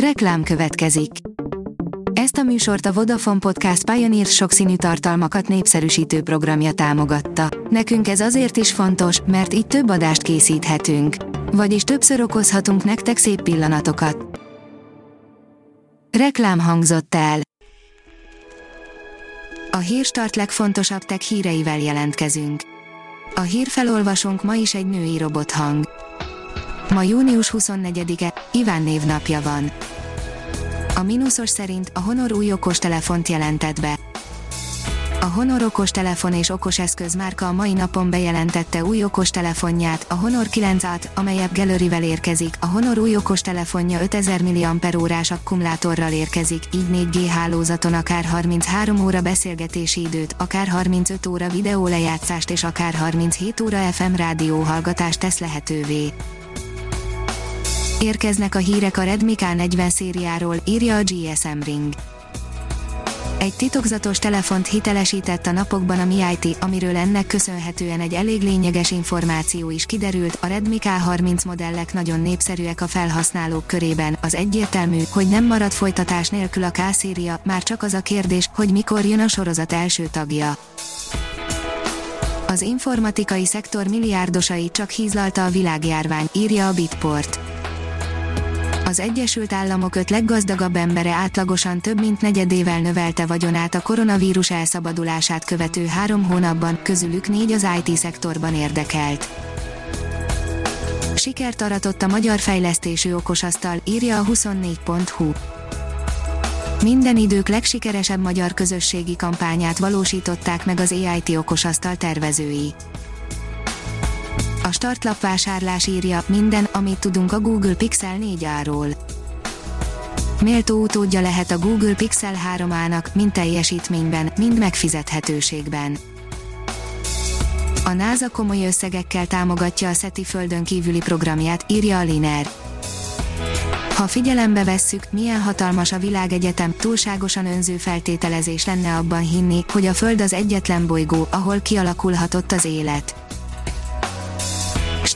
Reklám következik. Ezt a műsort a Vodafone Podcast Pioneer sokszínű tartalmakat népszerűsítő programja támogatta. Nekünk ez azért is fontos, mert így több adást készíthetünk. Vagyis többször okozhatunk nektek szép pillanatokat. Reklám hangzott el. A hírstart legfontosabb tech híreivel jelentkezünk. A hírfelolvasónk ma is egy női robothang. Ma június 24-e, Iván névnapja van. A mínuszos szerint a Honor új okostelefont jelentett be. A Honor okostelefon és okoseszköz márka a mai napon bejelentette új okostelefonját, a Honor 9-at, amely App Gallery-vel érkezik. A Honor új okostelefonja 5000 mAh akkumulátorral érkezik, így 4G hálózaton akár 33 óra beszélgetési időt, akár 35 óra videó lejátszást és akár 37 óra FM rádió hallgatást tesz lehetővé. Érkeznek a hírek a Redmi K40 szériáról, írja a GSM Ring. Egy titokzatos telefont hitelesített a napokban a MiIT, amiről ennek köszönhetően egy elég lényeges információ is kiderült, a Redmi K30 modellek nagyon népszerűek a felhasználók körében, az egyértelmű, hogy nem marad folytatás nélkül a K-széria, már csak az a kérdés, hogy mikor jön a sorozat első tagja. Az informatikai szektor milliárdosai csak hízlalta a világjárvány, írja a Bitport az Egyesült Államok öt leggazdagabb embere átlagosan több mint negyedével növelte vagyonát a koronavírus elszabadulását követő három hónapban, közülük négy az IT-szektorban érdekelt. Sikert aratott a magyar fejlesztésű okosasztal, írja a 24.hu. Minden idők legsikeresebb magyar közösségi kampányát valósították meg az EIT okosasztal tervezői. A startlap vásárlás írja, minden, amit tudunk a Google Pixel 4-áról. Méltó utódja lehet a Google Pixel 3-ának, mind teljesítményben, mind megfizethetőségben. A NASA komoly összegekkel támogatja a SETI földön kívüli programját, írja a Liner. Ha figyelembe vesszük, milyen hatalmas a világegyetem, túlságosan önző feltételezés lenne abban hinni, hogy a Föld az egyetlen bolygó, ahol kialakulhatott az élet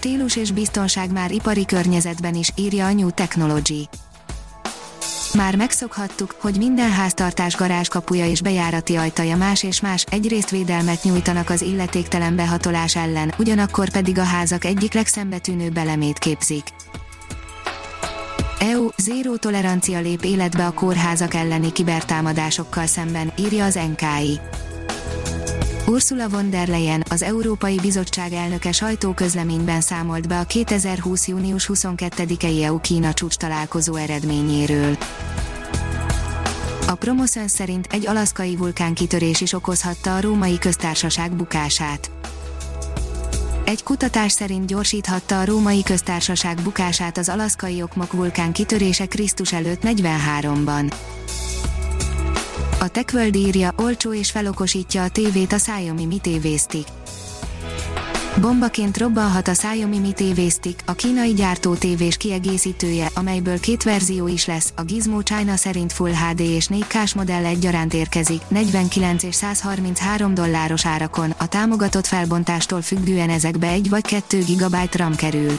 Stílus és biztonság már ipari környezetben is, írja a New Technology. Már megszokhattuk, hogy minden háztartás garázskapuja és bejárati ajtaja más és más, egyrészt védelmet nyújtanak az illetéktelen behatolás ellen, ugyanakkor pedig a házak egyik legszembetűnőbb elemét képzik. EU zéró tolerancia lép életbe a kórházak elleni kibertámadásokkal szemben, írja az NKI. Ursula von der Leyen, az Európai Bizottság elnöke sajtóközleményben számolt be a 2020. június 22-i EU-Kína csúcs találkozó eredményéről. A Promoszön szerint egy alaszkai vulkánkitörés is okozhatta a római köztársaság bukását. Egy kutatás szerint gyorsíthatta a római köztársaság bukását az alaszkai okmok vulkán kitörése Krisztus előtt 43-ban. A TechWorld írja, olcsó és felokosítja a tévét a Xiaomi Mi TV Stick. Bombaként robbanhat a Xiaomi Mi TV Stick, a kínai gyártó tévés kiegészítője, amelyből két verzió is lesz, a Gizmo China szerint Full HD és 4K modell egyaránt érkezik, 49 és 133 dolláros árakon, a támogatott felbontástól függően ezekbe 1 vagy 2 GB RAM kerül.